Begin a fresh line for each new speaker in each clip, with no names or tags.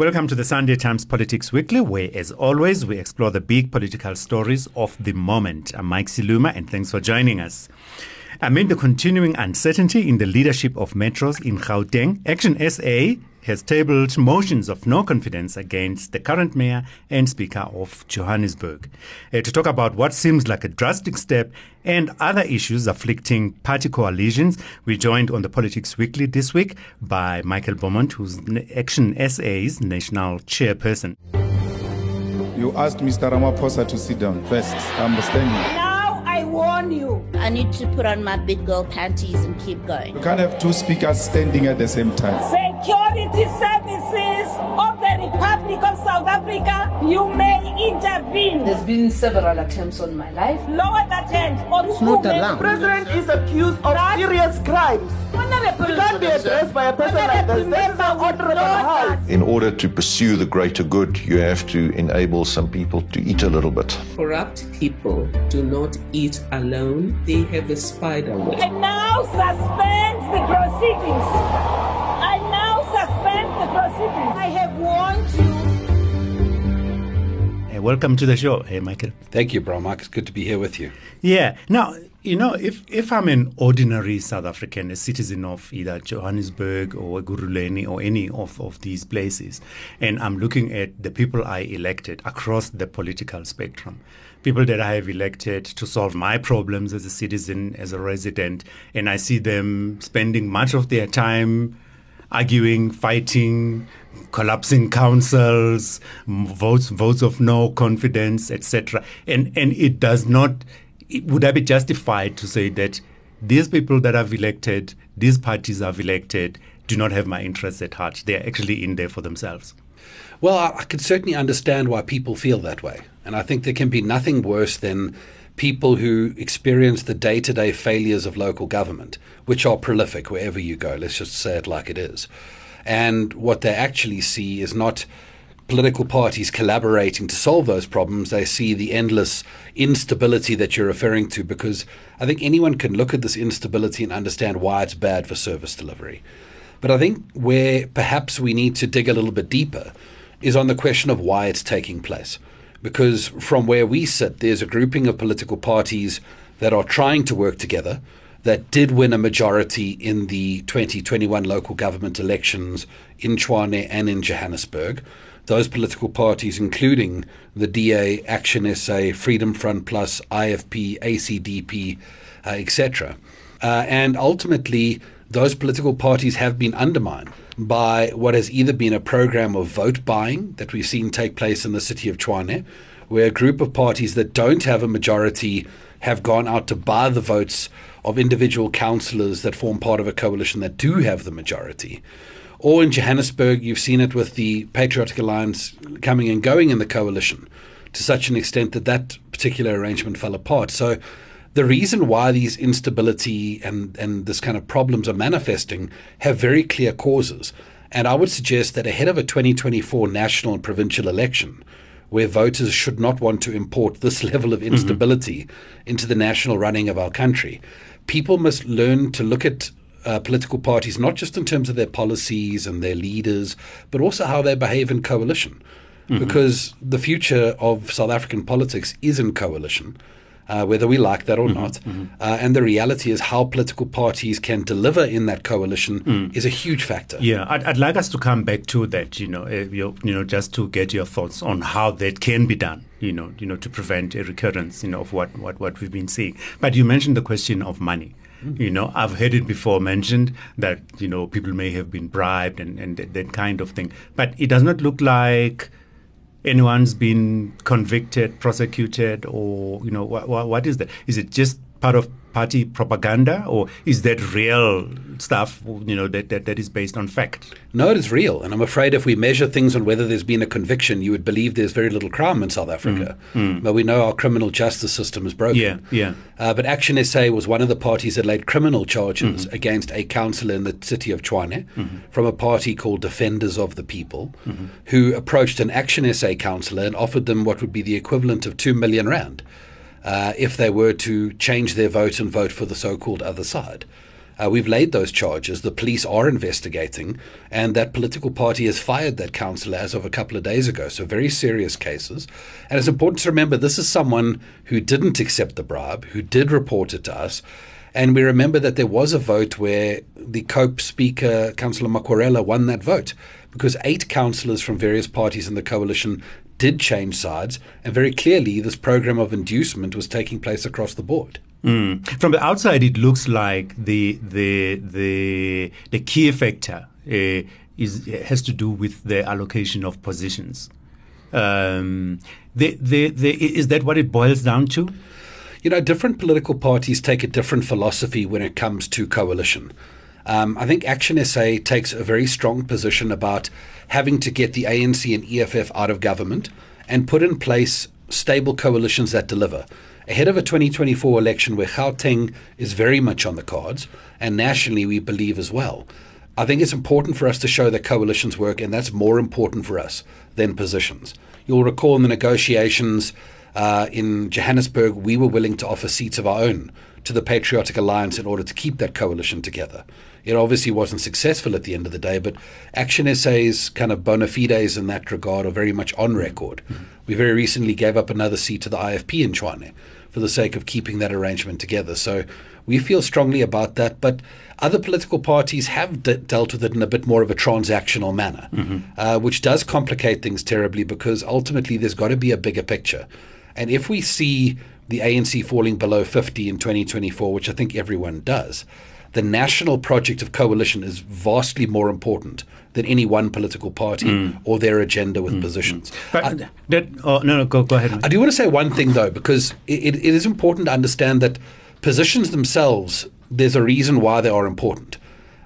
Welcome to the Sunday Times Politics Weekly, where, as always, we explore the big political stories of the moment. I'm Mike Siluma, and thanks for joining us. Amid the continuing uncertainty in the leadership of metros in Gauteng, Action SA has tabled motions of no confidence against the current mayor and speaker of Johannesburg. Uh, to talk about what seems like a drastic step and other issues afflicting party coalitions, we joined on the Politics Weekly this week by Michael Beaumont, who's Action SA's national chairperson.
You asked Mr. Ramaphosa to sit down first. I'm standing.
Now I warn you.
I need to put on my big girl panties and keep going.
You can't have two speakers standing at the same time.
Security services of the Republic of South Africa, you may intervene.
There's been several attempts on my life.
Lower that hand or
Not
remove
allowed.
it.
president is accused of serious crimes.
Honorable
can't be addressed by a person like this. This is an order of the house.
In order to pursue the greater good, you have to enable some people to eat a little bit.
Corrupt people do not eat alone, they have a spider web.
I now suspend the proceedings. I now suspend the proceedings. I have warned you.
Uh, welcome to the show, hey, Michael.
Thank you, bro, Mark. It's good to be here with you.
Yeah. Now, you know, if, if I'm an ordinary South African, a citizen of either Johannesburg or Guruleni or any of, of these places, and I'm looking at the people I elected across the political spectrum, people that I have elected to solve my problems as a citizen, as a resident, and I see them spending much of their time arguing, fighting, collapsing councils, votes votes of no confidence, etc. And and it does not. It, would I be justified to say that these people that I've elected, these parties I've elected, do not have my interests at heart? They're actually in there for themselves.
Well, I, I can certainly understand why people feel that way. And I think there can be nothing worse than people who experience the day to day failures of local government, which are prolific wherever you go. Let's just say it like it is. And what they actually see is not political parties collaborating to solve those problems. They see the endless instability that you're referring to because I think anyone can look at this instability and understand why it's bad for service delivery. But I think where perhaps we need to dig a little bit deeper is on the question of why it's taking place. Because from where we sit, there's a grouping of political parties that are trying to work together that did win a majority in the 2021 local government elections in Tshwane and in Johannesburg. Those political parties, including the DA, Action SA, Freedom Front Plus, IFP, ACDP, uh, etc. Uh, and ultimately, those political parties have been undermined by what has either been a program of vote buying that we've seen take place in the city of Tshwane, where a group of parties that don't have a majority have gone out to buy the votes of individual councillors that form part of a coalition that do have the majority. Or in Johannesburg, you've seen it with the Patriotic Alliance coming and going in the coalition to such an extent that that particular arrangement fell apart. So the reason why these instability and, and this kind of problems are manifesting have very clear causes. And I would suggest that ahead of a 2024 national and provincial election, where voters should not want to import this level of instability into the national running of our country, people must learn to look at uh, political parties not just in terms of their policies and their leaders, but also how they behave in coalition. Because the future of South African politics is in coalition uh, whether we like that or not. Uh, and the reality is how political parties can deliver in that coalition is a huge factor.
Yeah, I'd, I'd like us to come back to that. You know, uh, you, you know, just to get your thoughts on how that can be done. You know, you know, to prevent a recurrence. You know, of what what what we've been seeing. But you mentioned the question of money. You know, I've heard it before mentioned that you know people may have been bribed and and that, that kind of thing. But it does not look like anyone's been convicted, prosecuted, or you know what, is that? Is it just part of party propaganda, or is that real stuff? You know that that, that is based on fact.
No, it is real. And I'm afraid if we measure things on whether there's been a conviction, you would believe there's very little crime in South Africa. Mm, mm. But we know our criminal justice system is broken.
Yeah, yeah.
Uh, but Action SA was one of the parties that laid criminal charges mm-hmm. against a councillor in the city of Tshwane mm-hmm. from a party called Defenders of the People, mm-hmm. who approached an Action SA councillor and offered them what would be the equivalent of 2 million rand uh, if they were to change their vote and vote for the so called other side. Uh, we've laid those charges. The police are investigating, and that political party has fired that councillor as of a couple of days ago. So, very serious cases. And it's important to remember this is someone who didn't accept the bribe, who did report it to us. And we remember that there was a vote where the COPE speaker, Councillor Makwarela, won that vote because eight councillors from various parties in the coalition did change sides, and very clearly this program of inducement was taking place across the board.
Mm. From the outside, it looks like the the the the key factor uh, is has to do with the allocation of positions. Um, the, the, the, is that what it boils down to?
You know, different political parties take a different philosophy when it comes to coalition. Um, I think Action SA takes a very strong position about having to get the ANC and EFF out of government and put in place stable coalitions that deliver ahead of a 2024 election where Gauteng is very much on the cards, and nationally we believe as well. I think it's important for us to show that coalitions work, and that's more important for us than positions. You'll recall in the negotiations uh, in Johannesburg, we were willing to offer seats of our own to the Patriotic Alliance in order to keep that coalition together. It obviously wasn't successful at the end of the day, but Action SA's kind of bona fides in that regard are very much on record. Mm-hmm. We very recently gave up another seat to the IFP in Tshwane for the sake of keeping that arrangement together. So we feel strongly about that. But other political parties have de- dealt with it in a bit more of a transactional manner, mm-hmm. uh, which does complicate things terribly because ultimately there's got to be a bigger picture. And if we see the ANC falling below 50 in 2024, which I think everyone does, the national project of coalition is vastly more important than any one political party mm. or their agenda with mm. positions.
But I, that, oh, no, no, go, go ahead.
I do want to say one thing, though, because it, it is important to understand that positions themselves, there's a reason why they are important.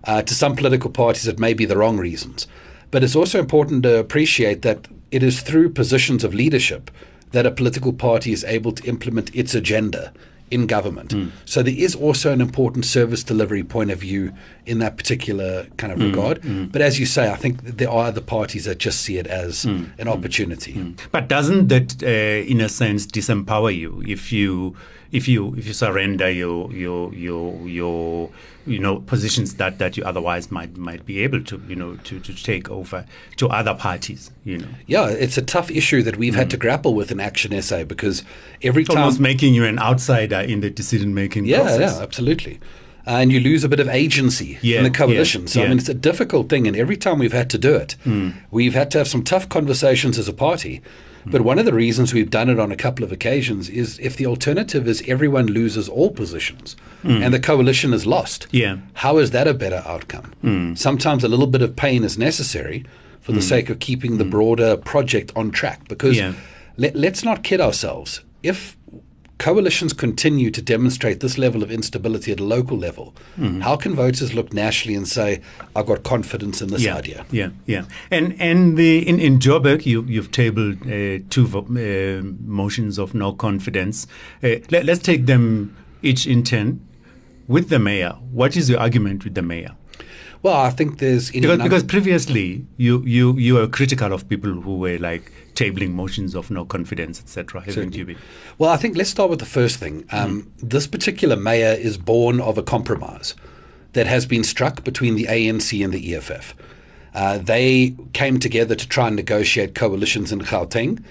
Uh, to some political parties, it may be the wrong reasons. But it's also important to appreciate that it is through positions of leadership that a political party is able to implement its agenda in government. Mm. So there is also an important service delivery point of view in that particular kind of mm. regard. Mm. But as you say, I think there are other parties that just see it as hmm. an opportunity. Hmm.
But doesn't that, uh, in a sense, disempower you if you if you if you surrender your your your your you know positions that that you otherwise might might be able to you know to, to take over to other parties you know
yeah it's a tough issue that we've mm. had to grapple with in action sa because every
it's
time
almost making you an outsider in the decision making
yeah
process.
yeah absolutely and you lose a bit of agency
yeah,
in the coalition.
Yeah,
so,
yeah.
I mean, it's a difficult thing. And every time we've had to do it,
mm.
we've had to have some tough conversations as a party but one of the reasons we've done it on a couple of occasions is if the alternative is everyone loses all positions mm. and the coalition is lost,
yeah.
how is that a better outcome?
Mm.
Sometimes a little bit of pain is necessary for the mm. sake of keeping the broader project on track. Because
yeah.
let, let's not kid ourselves. If coalitions continue to demonstrate this level of instability at a local level, mm-hmm. how can voters look nationally and say, "I've got confidence in this
yeah,
idea"?
Yeah, yeah. And and the in in Joburg, you you've tabled uh, two uh, motions of no confidence. Uh, let, let's take them each in turn. With the mayor, what is your argument with the mayor?
Well, I think there's
because, because previously you, you you were critical of people who were like tabling motions of no confidence, etc. Haven't you been?
Well, I think let's start with the first thing. Um, mm. This particular mayor is born of a compromise that has been struck between the ANC and the EFF. Uh, they came together to try and negotiate coalitions in Gauteng.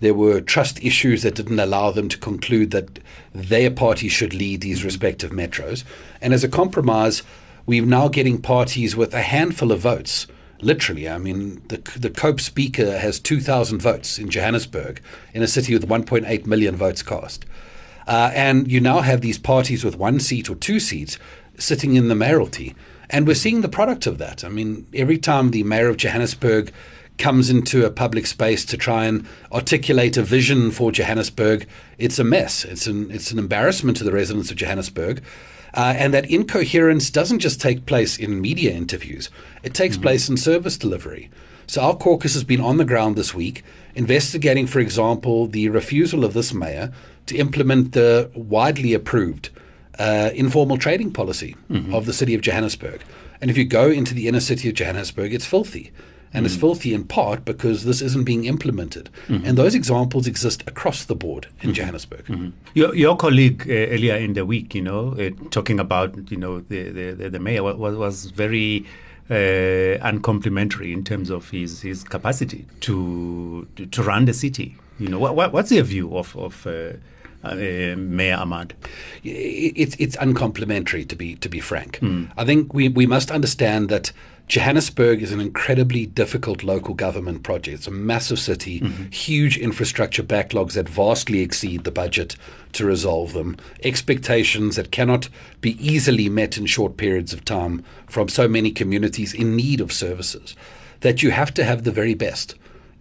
There were trust issues that didn't allow them to conclude that their party should lead these respective metros. And as a compromise, we're now getting parties with a handful of votes literally. I mean, the the COPE speaker has 2,000 votes in Johannesburg, in a city with 1.8 million votes cast. Uh, and you now have these parties with one seat or two seats sitting in the mayoralty. And we're seeing the product of that. I mean, every time the mayor of Johannesburg comes into a public space to try and articulate a vision for Johannesburg, it's a mess. It's an, it's an embarrassment to the residents of Johannesburg. Uh, and that incoherence doesn't just take place in media interviews, it takes mm-hmm. place in service delivery. So our caucus has been on the ground this week investigating, for example, the refusal of this mayor to implement the widely approved uh, informal trading policy mm-hmm. of the city of Johannesburg. And if you go into the inner city of Johannesburg, it's filthy. And it's filthy in part because this isn't being implemented. And those examples exist across the board in Johannesburg.
Your, your colleague uh, earlier in the week, you know, uh, talking about, you know, the, the, the, mayor was, was very uh, uncomplimentary in terms of his, his capacity to, to, run the city. You know, what, what, what's your view of, of uh, uh, Mayor Amad?
it's it's uncomplimentary to be to be frank. I think we, we must understand that Johannesburg is an incredibly difficult local government project. It's a massive city, mm-hmm. huge infrastructure backlogs that vastly exceed the budget to resolve them, expectations that cannot be easily met in short periods of time from so many communities in need of services. That you have to have the very best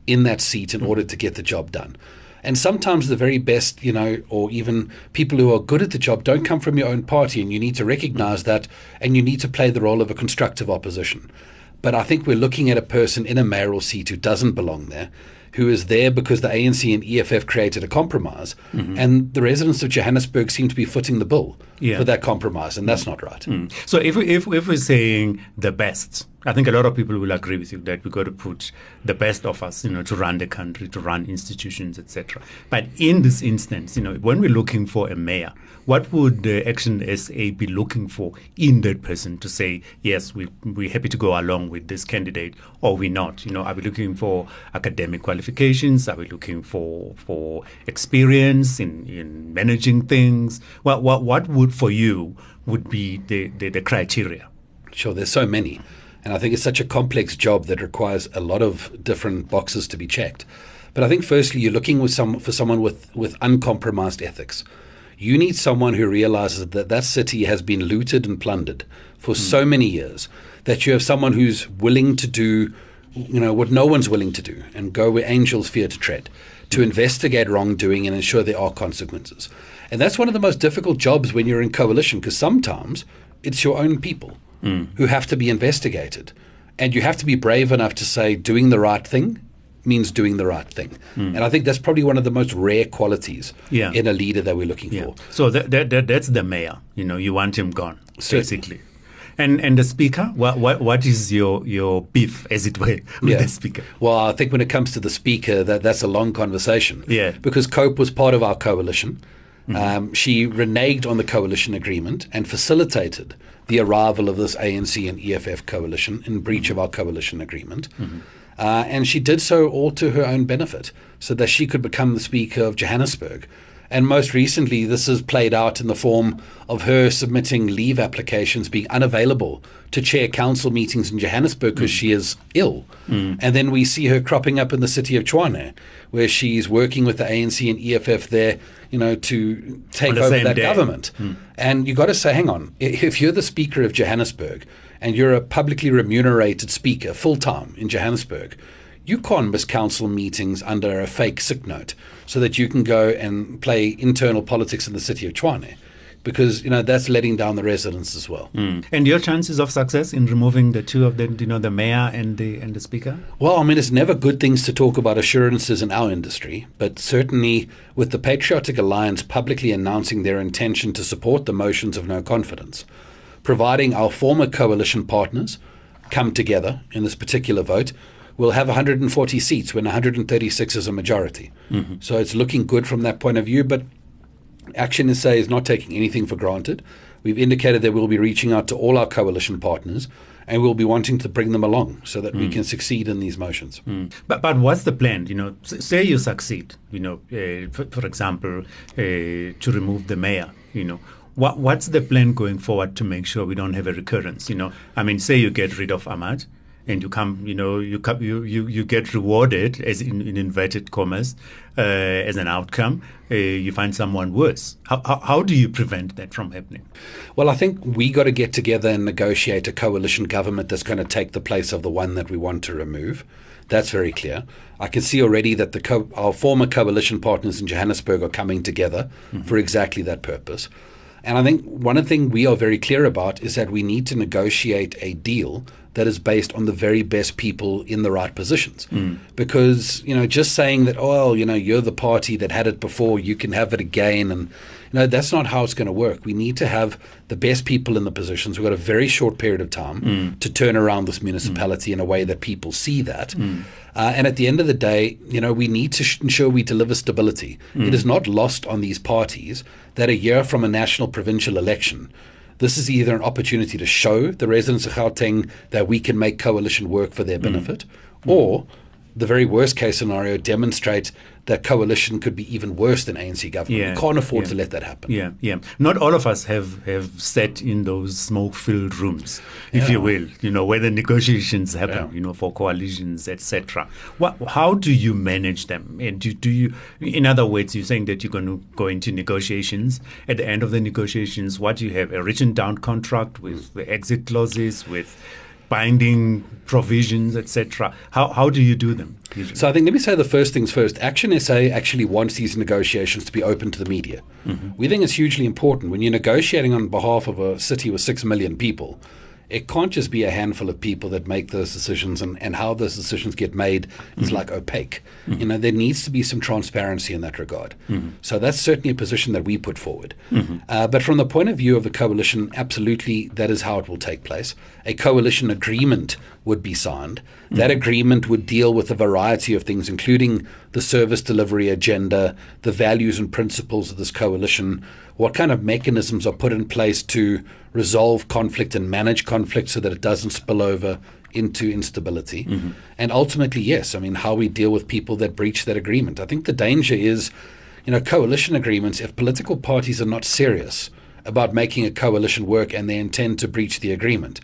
in that seat in mm-hmm. order to get the job done. And sometimes the very best, you know, or even people who are good at the job don't come from your own party, and you need to recognize that and you need to play the role of a constructive opposition. But I think we're looking at a person in a mayoral seat who doesn't belong there, who is there because the ANC and EFF created a compromise, mm-hmm. and the residents of Johannesburg seem to be footing the bill
Yeah.
for that compromise, and that's not right. Mm.
So if, if, if we're saying the best, I think a lot of people will agree with you that we've got to put the best of us, you know, to run the country, to run institutions, etc. But in this instance, you know, when we're looking for a mayor, what would the Action SA be looking for in that person to say, yes, we, we're happy to go along with this candidate or we're not? You know, are we looking for academic qualifications? Are we looking for, for experience in, in managing things? What, what, what would for you would be the, the, the criteria?
Sure, there's so many. And I think it's such a complex job that requires a lot of different boxes to be checked. But I think firstly you're looking with some for someone with, with uncompromised ethics. You need someone who realizes that that city has been looted and plundered for hmm. so many years that you have someone who's willing to do you know what no one's willing to do and go where angels fear to tread to hmm. investigate wrongdoing and ensure there are consequences. And that's one of the most difficult jobs when you're in coalition because sometimes it's your own people who have to be investigated. And you have to be brave enough to say doing the right thing means doing the right thing. Hmm. And I think that's probably one of the most rare qualities
Yeah.
in a leader that we're looking
Yeah.
for.
So that, that, that that's the mayor. You know, you want him gone,
Certainly.
basically. And and the speaker, what what what is your your beef, as it were, with the speaker?
Well, I think when it comes to the speaker, that that's a long conversation.
Yeah.
Because Cope was part of our coalition. Um, she reneged on the coalition agreement and facilitated the arrival of this ANC and EFF coalition in breach
Mm-hmm.
of our coalition agreement. Uh, and she did so all to her own benefit, so that she could become the Speaker of Johannesburg. And most recently, this has played out in the form of her submitting leave applications, being unavailable to chair council meetings in Johannesburg because she is ill. And then we see her cropping up in the city of Tshwane, where she's working with the ANC and EFF there, you know, to take over that
day.
government. And you've got to say, hang on, if you're the Speaker of Johannesburg and you're a publicly remunerated speaker full time in Johannesburg, you can't miss council meetings under a fake sick note so that you can go and play internal politics in the city of Tshwane. Because you know that's letting down the residents as well. Hmm.
And your chances of success in removing the two of them, you know, the mayor and the and the speaker?
Well, I mean, it's never good things to talk about assurances in our industry, but certainly with the Patriotic Alliance publicly announcing their intention to support the motions of no confidence, providing our former coalition partners come together in this particular vote, we'll have 140 seats when 136 is a majority. So it's looking good from that point of view, but Action SA is not taking anything for granted. We've indicated that we'll be reaching out to all our coalition partners and we'll be wanting to bring them along so that we can succeed in these motions.
But but what's the plan? You know, say you succeed. You know, uh, for, for example, uh, to remove the mayor. You know, what what's the plan going forward to make sure we don't have a recurrence? You know, I mean, say you get rid of Amad. And you come, you know, you come, you, you, you get rewarded as in, in inverted commas uh, as an outcome. Uh, you find someone worse. How, how how do you prevent that from happening?
Well, I think we got to get together and negotiate a coalition government that's going to take the place of the one that we want to remove. That's very clear. I can see already that the co- our former coalition partners in Johannesburg are coming together for exactly that purpose. And I think one of the things we are very clear about is that we need to negotiate a deal that is based on the very best people in the right positions. Because, you know, just saying that, oh, you know, you're the party that had it before, you can have it again. And, you know, that's not how it's going to work. We need to have the best people in the positions. We've got a very short period of time to turn around this municipality in a way that people see that. Uh, and at the end of the day, you know, we need to sh- ensure we deliver stability. It is not lost on these parties that a year from a national provincial election, this is either an opportunity to show the residents of Gauteng that we can make coalition work for their mm. benefit, or the very worst case scenario, demonstrate that coalition could be even worse than ANC government.
Yeah,
we can't afford
yeah.
to let that happen.
Yeah, yeah. Not all of us have, have sat in those smoke-filled rooms, if
Yeah.
you will. You know where the negotiations happen. You know for coalitions, etc. What? How do you manage them? And do, do you? In other words, you're saying that you're going to go into negotiations. At the end of the negotiations, what do you have? A written down contract with the exit clauses, with binding provisions, etc. How how do you do them? usually?
So I think let me say the first things first. Action SA actually wants these negotiations to be open to the media. Mm-hmm. We think it's hugely important when you're negotiating on behalf of a city with six million people. It can't just be a handful of people that make those decisions, and, and how those decisions get made is mm-hmm. like opaque. You mm-hmm. know, there needs to be some transparency in that regard. Mm-hmm. So that's certainly a position that we put forward. Uh, but from the point of view of the coalition, absolutely, that is how it will take place. A coalition agreement would be signed. That agreement would deal with a variety of things, including the service delivery agenda, the values and principles of this coalition, what kind of mechanisms are put in place to resolve conflict and manage conflict so that it doesn't spill over into instability. Mm-hmm. And ultimately, yes, I mean, how we deal with people that breach that agreement. I think the danger is, you know, coalition agreements, if political parties are not serious about making a coalition work and they intend to breach the agreement,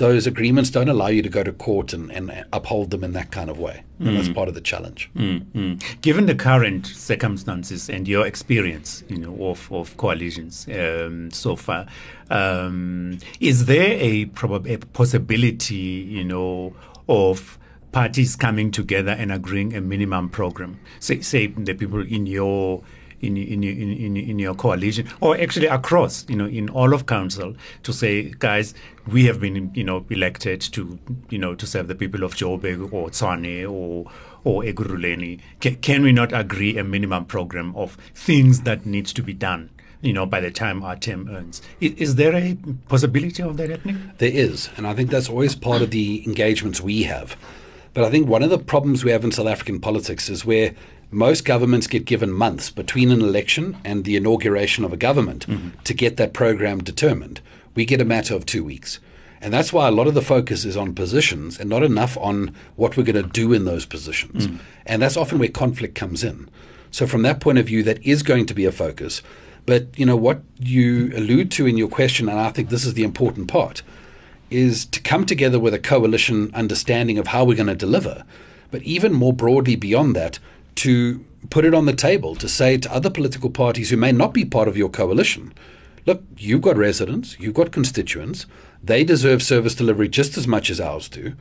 those agreements don't allow you to go to court and, and uphold them in that kind of way. And that's part of the challenge.
Mm. Given the current circumstances and your experience, you know, of, of coalitions um, so far, um, is there a, prob- a possibility, you know, of parties coming together and agreeing a minimum program? Say, say the people in your in in, in in in your coalition, or actually across, you know, in all of council, to say, guys, we have been, you know, elected to, you know, to serve the people of Joburg or Tshwane or or Ekurhuleni. Can, can we not agree a minimum program of things that needs to be done? You know, by the time our term ends, is, is there a possibility of that happening?
There is, and I think that's always part of the engagements we have. But I think one of the problems we have in South African politics is where most governments get given months between an election and the inauguration of a government mm-hmm. to get that program determined. We get a matter of two weeks. And that's why a lot of the focus is on positions and not enough on what we're going to do in those positions. Mm. And that's often where conflict comes in. So from that point of view, that is going to be a focus. But you know what you allude to in your question, and I think this is the important part, is to come together with a coalition understanding of how we're going to deliver, but even more broadly beyond that, to put it on the table to say to other political parties who may not be part of your coalition, look, you've got residents, you've got constituents, they deserve service delivery just as much as ours do.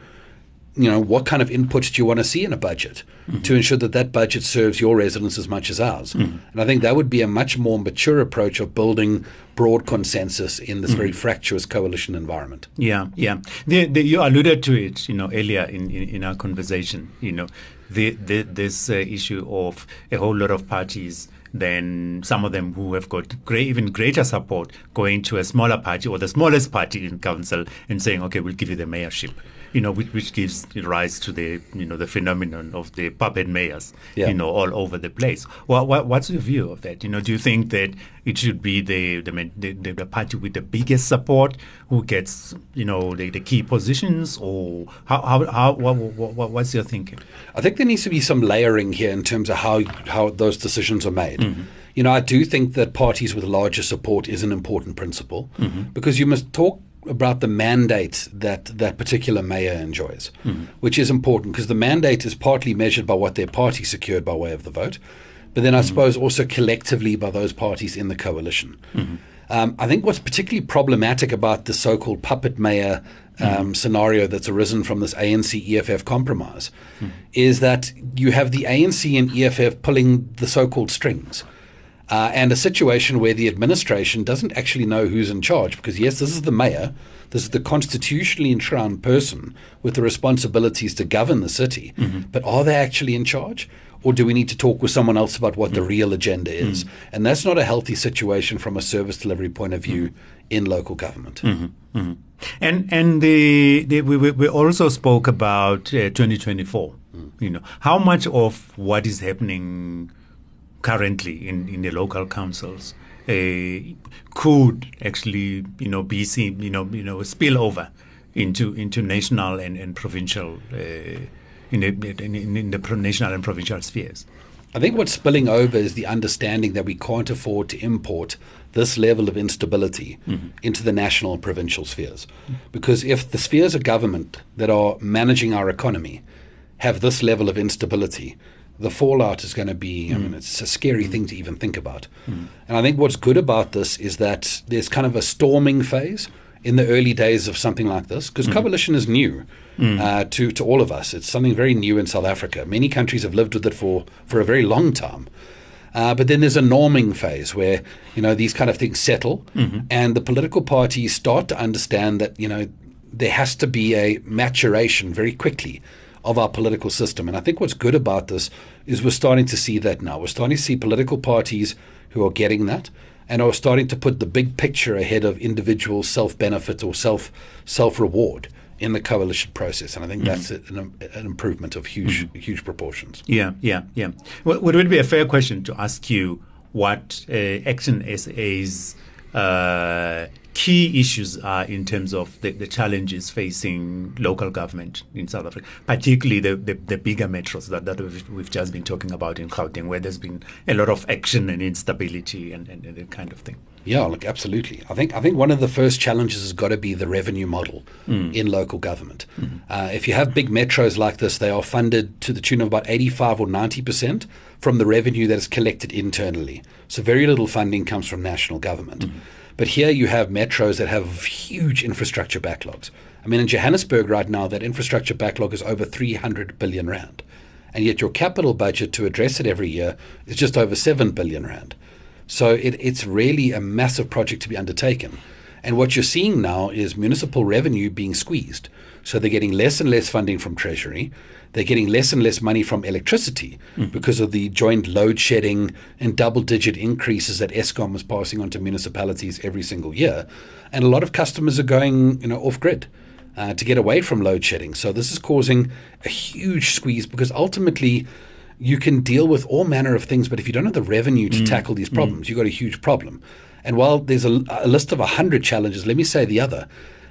You know, what kind of inputs do you want to see in a budget mm-hmm. to ensure that that budget serves your residents as much as ours? Mm-hmm. And I think that would be a much more mature approach of building broad consensus in this very mm-hmm. fractious coalition environment.
Yeah, yeah. The, the, you alluded to it, you know, earlier in, in, in our conversation. You know, the, the, this uh, issue of a whole lot of parties, then some of them who have got great, even greater support, going to a smaller party or the smallest party in council and saying, "Okay, we'll give you the mayorship." You know, which, which gives rise to the you know the phenomenon of the puppet mayors.
Yeah.
You know, all over the place. Well, what, what's your view of that? You know, do you think that it should be the the, the, the, party with the biggest support who gets you know the, the key positions, or how how, how what, what, what's your thinking?
I think there needs to be some layering here in terms of how how those decisions are made. Mm-hmm. You know, I do think that parties with larger support is an important principle mm-hmm. because you must talk about the mandate that that particular mayor enjoys, hmm. which is important because the mandate is partly measured by what their party secured by way of the vote, but then I hmm. suppose also collectively by those parties in the coalition. Hmm. Um, I think what's particularly problematic about the so-called puppet mayor um, scenario that's arisen from this ANC EFF compromise is that you have the ANC and EFF pulling the so-called strings. Uh, and a situation where the administration doesn't actually know who's in charge. Because, yes, this is the mayor, this is the constitutionally enshrined person with the responsibilities to govern the city,
Mm-hmm.
but are they actually in charge? Or do we need to talk with someone else about what the
Mm.
real agenda is? And that's not a healthy situation from a service delivery point of view in local government.
Mm-hmm. And and the, the we, we we also spoke about uh, 2024. You know, how much of what is happening currently in, in the local councils uh, could actually you know be seen you know you know spill over into into national and, and provincial uh, in, the, in, in in the national and provincial spheres.
I think what's spilling over is the understanding that we can't afford to import this level of instability into the national and provincial spheres. Because if the spheres of government that are managing our economy have this level of instability, the fallout is going to be, I mean, mm. it's a scary mm. thing to even think about. Mm. And I think what's good about this is that there's kind of a storming phase in the early days of something like this, because coalition is new uh, to, to all of us. It's something very new in South Africa. Many countries have lived with it for, for a very long time. Uh, but then there's a norming phase where you know these kind of things settle, mm-hmm. and the political parties start to understand that you know there has to be a maturation very quickly of our political system. And I think what's good about this is we're starting to see that now. We're starting to see political parties who are getting that and are starting to put the big picture ahead of individual self benefit or self self reward in the coalition process. And I think that's an, an improvement of huge huge proportions.
Yeah, yeah, yeah. Would it be a fair question to ask you what uh, Action SA's uh, key issues are in terms of the, the challenges facing local government in South Africa, particularly the, the, the bigger metros that, that we've, we've just been talking about in Gauteng, where there's been a lot of action and instability and, and, and that kind of thing.
Yeah, look, absolutely. I think I think one of the first challenges has got to be the revenue model mm. in local government. Mm-hmm. Uh, if you have big metros like this, they are funded to the tune of about eighty-five or ninety percent from the revenue that is collected internally. So very little funding comes from national government. Mm-hmm. But here you have metros that have huge infrastructure backlogs. I mean, in Johannesburg right now, that infrastructure backlog is over three hundred billion rand, and yet your capital budget to address it every year is just over seven billion rand. So it, it's really a massive project to be undertaken. And what you're seeing now is municipal revenue being squeezed. So they're getting less and less funding from Treasury. They're getting less and less money from electricity hmm. because of the joint load shedding and double digit increases that Eskom is passing on to municipalities every single year. And a lot of customers are going you know, off grid. Uh, to get away from load shedding. So, this is causing a huge squeeze because ultimately you can deal with all manner of things, but if you don't have the revenue to hmm. tackle these hmm. problems, you've got a huge problem. And while there's a, a list of 100 challenges, let me say the other.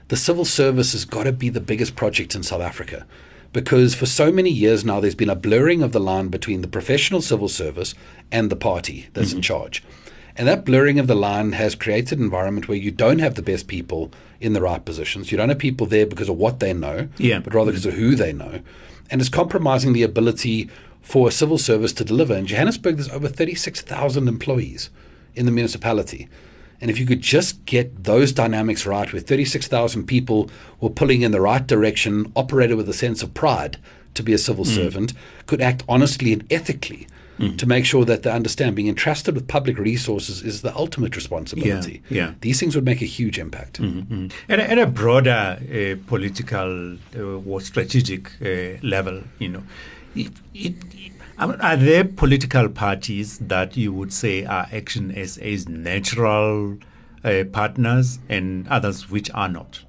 The civil service has got to be the biggest project in South Africa because for so many years now, there's been a blurring of the line between the professional civil service and the party that's in mm-hmm. charge. And that blurring of the line has created an environment where you don't have the best people in the right positions. You don't have people there because of what they know,
Yeah.
but rather because of who they know. And it's compromising the ability for a civil service to deliver. In Johannesburg, there's over 36,000 employees in the municipality. And if you could just get those dynamics right, where 36,000 people were pulling in the right direction, operated with a sense of pride to be a civil hmm. servant, could act honestly and ethically to make sure that they understand being entrusted with public resources is the ultimate responsibility.
yeah. yeah.
These things would make a huge impact.
At a, at a broader uh, political uh, or strategic uh, level, you know, it, it, are are there political parties that you would say are Action SA's natural uh, partners and others which are not?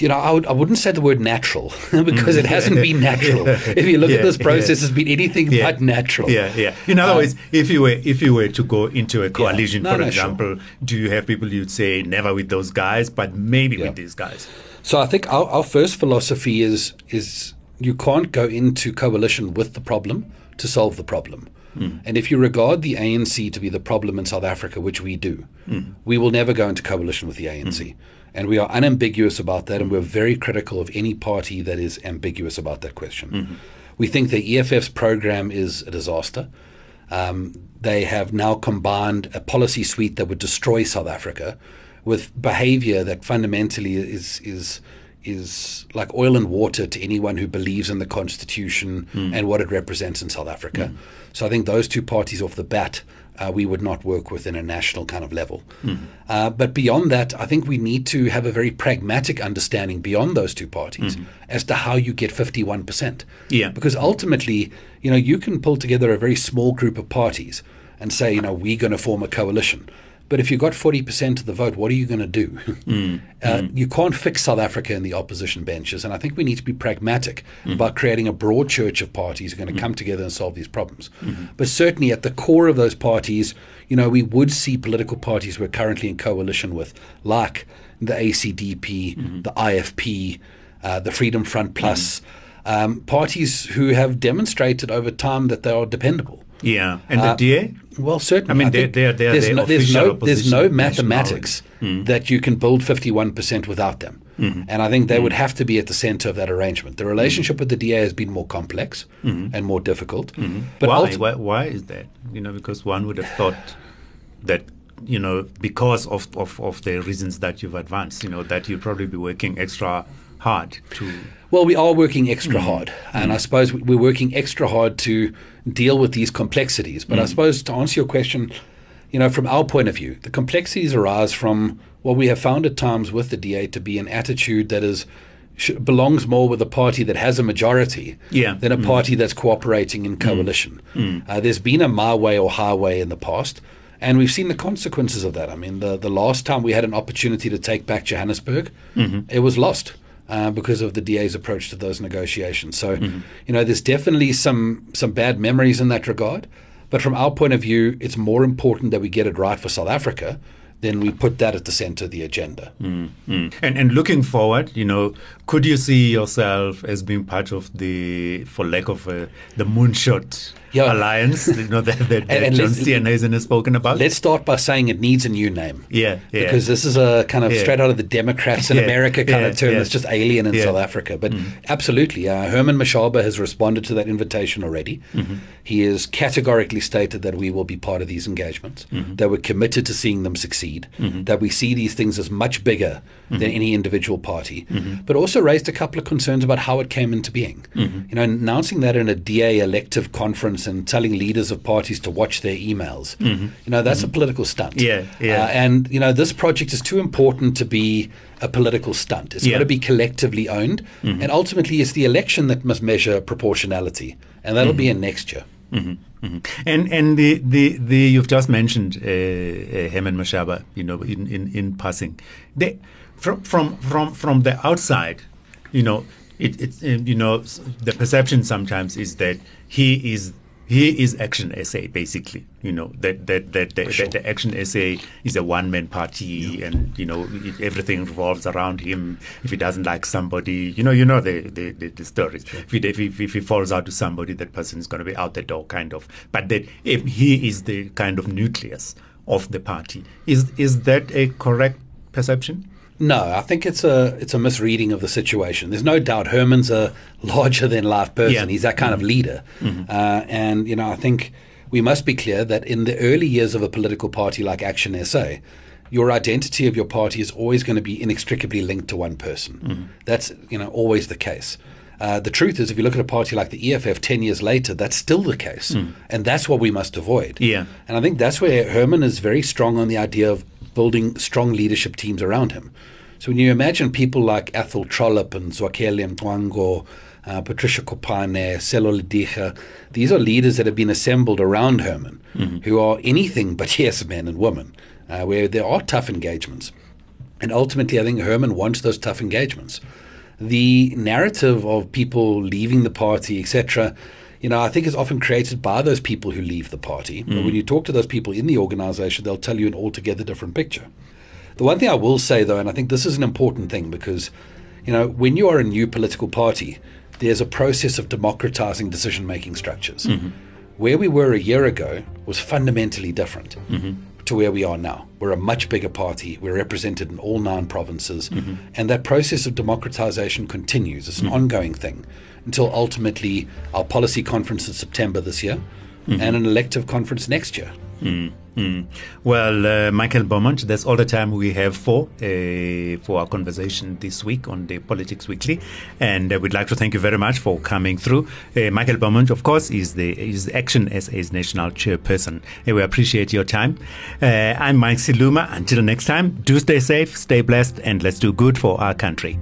You know, I, would, I wouldn't say the word natural because it hasn't been natural. If you look
Yeah,
at this process,
yeah.
it's been anything
Yeah.
but natural.
Yeah, yeah. In other
Um,
words, if you were if you were to go into a coalition,
No,
for
no, sure.
example, do you have people you'd say never with those guys, but maybe with these guys?
So I think our, our first philosophy is is you can't go into coalition with the problem to solve the problem. Hmm. And if you regard the ANC to be the problem in South Africa, which we do, hmm. we will never go into coalition with the ANC. Hmm. And we are unambiguous about that, and we're very critical of any party that is ambiguous about that question. Mm-hmm. We think the EFF's program is a disaster. Um, they have now combined a policy suite that would destroy South Africa with behavior that fundamentally is is is like oil and water to anyone who believes in the constitution mm. and what it represents in South Africa. Mm. So I think those two parties off the bat. Uh, we would not work within a national kind of level. Uh, but beyond that, I think we need to have a very pragmatic understanding beyond those two parties as to how you get 51%.
Yeah.
Because ultimately, you know, you can pull together a very small group of parties and say, you know, we're going to form a coalition. But if you've got 40% of the vote, what are you going to do? Mm, uh, mm. You can't fix South Africa in the opposition benches. And I think we need to be pragmatic mm-hmm. about creating a broad church of parties who are going to mm-hmm. come together and solve these problems. Mm-hmm. But certainly at the core of those parties, you know, we would see political parties we're currently in coalition with, like the ACDP, the IFP, uh, the Freedom Front Plus, um, parties who have demonstrated over time that they are dependable.
Yeah, and
Uh,
the DA.
Well, certainly.
I mean, they're-
think
they're- they're
there's no, there's no, there's no mathematics that you can build 51% without them.
Mm-hmm.
And I think they would have to be at the center of that arrangement. The relationship with the DA has been more complex and more difficult. But
Mm-hmm. why?
ulti-
why? Why is that? You know, because one would have thought that you know because of, of, of the reasons that you've advanced, you know, that you'd probably be working extra hard to.
Well, we are working extra
Mm.
hard, and I suppose we- we're working extra hard to deal with these complexities. But I
Mm.
suppose to answer your question, you know, from our point of view, the complexities arise from what we have found at times with the DA to be an attitude that is sh- belongs more with a party that has a majority
Yeah.
than a
Mm.
party that's cooperating in coalition. Uh, there's been a my way or highway in the past. And we've seen the consequences of that. I mean, the, the last time we had an opportunity to take back Johannesburg, it was lost uh, because of the DA's approach to those negotiations. So, you know, there's definitely some some bad memories in that regard. But from our point of view, it's more important that we get it right for South Africa than we put that at the center of the agenda.
Mm. And and looking forward, you know, could you see yourself as being part of the, for lack of a, the moonshot
Yeah.
alliance, you know, that, that, that
And-
John Steenhuisen has spoken about?
Let's start by saying it needs a new name.
Yeah, yeah.
Because this is a kind of
Yeah.
straight out of the Democrats in
Yeah,
America kind of term that's just alien in.
Mm.
South Africa. But absolutely, uh, Herman Mashaba has responded to that invitation already.
Mm-hmm.
He has categorically stated that we will be part of these engagements,
Mm-hmm.
that we're committed to seeing them succeed, that we see these things as much bigger
Mm-hmm.
than any individual party, but also raised a couple of concerns about how it came into being.
Mm-hmm.
You know, announcing that in a DA elective conference and telling leaders of parties to watch their emails, you know, that's a political stunt.
Mm-hmm. Yeah, yeah.
Uh, and you know, this project is too important to be a political stunt. It's
Yeah.
got to be collectively owned,
Mm-hmm.
and ultimately, it's the election that must measure proportionality, and that'll be in next year.
And and the, the, the you've just mentioned uh, uh, Herman Mashaba, you know, in, in, in passing. They, from from from from the outside, you know, it, it's uh, you know the perception sometimes is that he is he is Action SA basically. You know that that that the, that the Action SA is a one man party, and you know it, everything revolves around him. If he doesn't like somebody, you know, you know the the, the, the stories. If, he, if, he, if he falls out to somebody, that person is going to be out the door, kind of. But that if he is the kind of nucleus of the party, is is that a correct perception?
No, I think it's a it's a misreading of the situation. There's no doubt Herman's a larger than life person.
Yeah.
He's that kind of leader, uh, and you know I think we must be clear that in the early years of a political party like Action SA, your identity of your party is always going to be inextricably linked to one person. That's you know always the case. Uh, the truth is, if you look at a party like the EFF 10 years later, that's still the case. And that's what we must avoid.
Yeah.
And I think that's where Herman is very strong on the idea of building strong leadership teams around him. So when you imagine people like Athol Trollip and Zwakele Mncwango, uh, Patricia Kopane, Selo Ledicha, these are leaders that have been assembled around Herman who are anything but yes men and women, uh, where there are tough engagements. And ultimately, I think Herman wants those tough engagements. The narrative of people leaving the party, etc., you know, I think is often created by those people who leave the party. But when mm. you talk to those people in the organization, they'll tell you an altogether different picture. The one thing I will say, though, and I think this is an important thing because, you know, when you are a new political party, there's a process of democratizing decision making structures. Mm-hmm. Where we were a year ago was fundamentally different mm-hmm. To where we are now. We're a much bigger party. We're represented in all nine provinces. Mm-hmm. And that process of democratization continues. It's an mm-hmm. ongoing thing until ultimately our policy conference in September this year mm-hmm. and an elective conference next year.
Mm, mm. Well, uh, Michael Beaumont, that's all the time we have for uh, for our conversation this week on the Politics Weekly, and uh, we'd like to thank you very much for coming through. Uh, Michael Beaumont, of course, is the is Action SA's national chairperson, we appreciate your time. Uh, I'm Mike Siluma. Until next time, do stay safe, stay blessed, and let's do good for our country.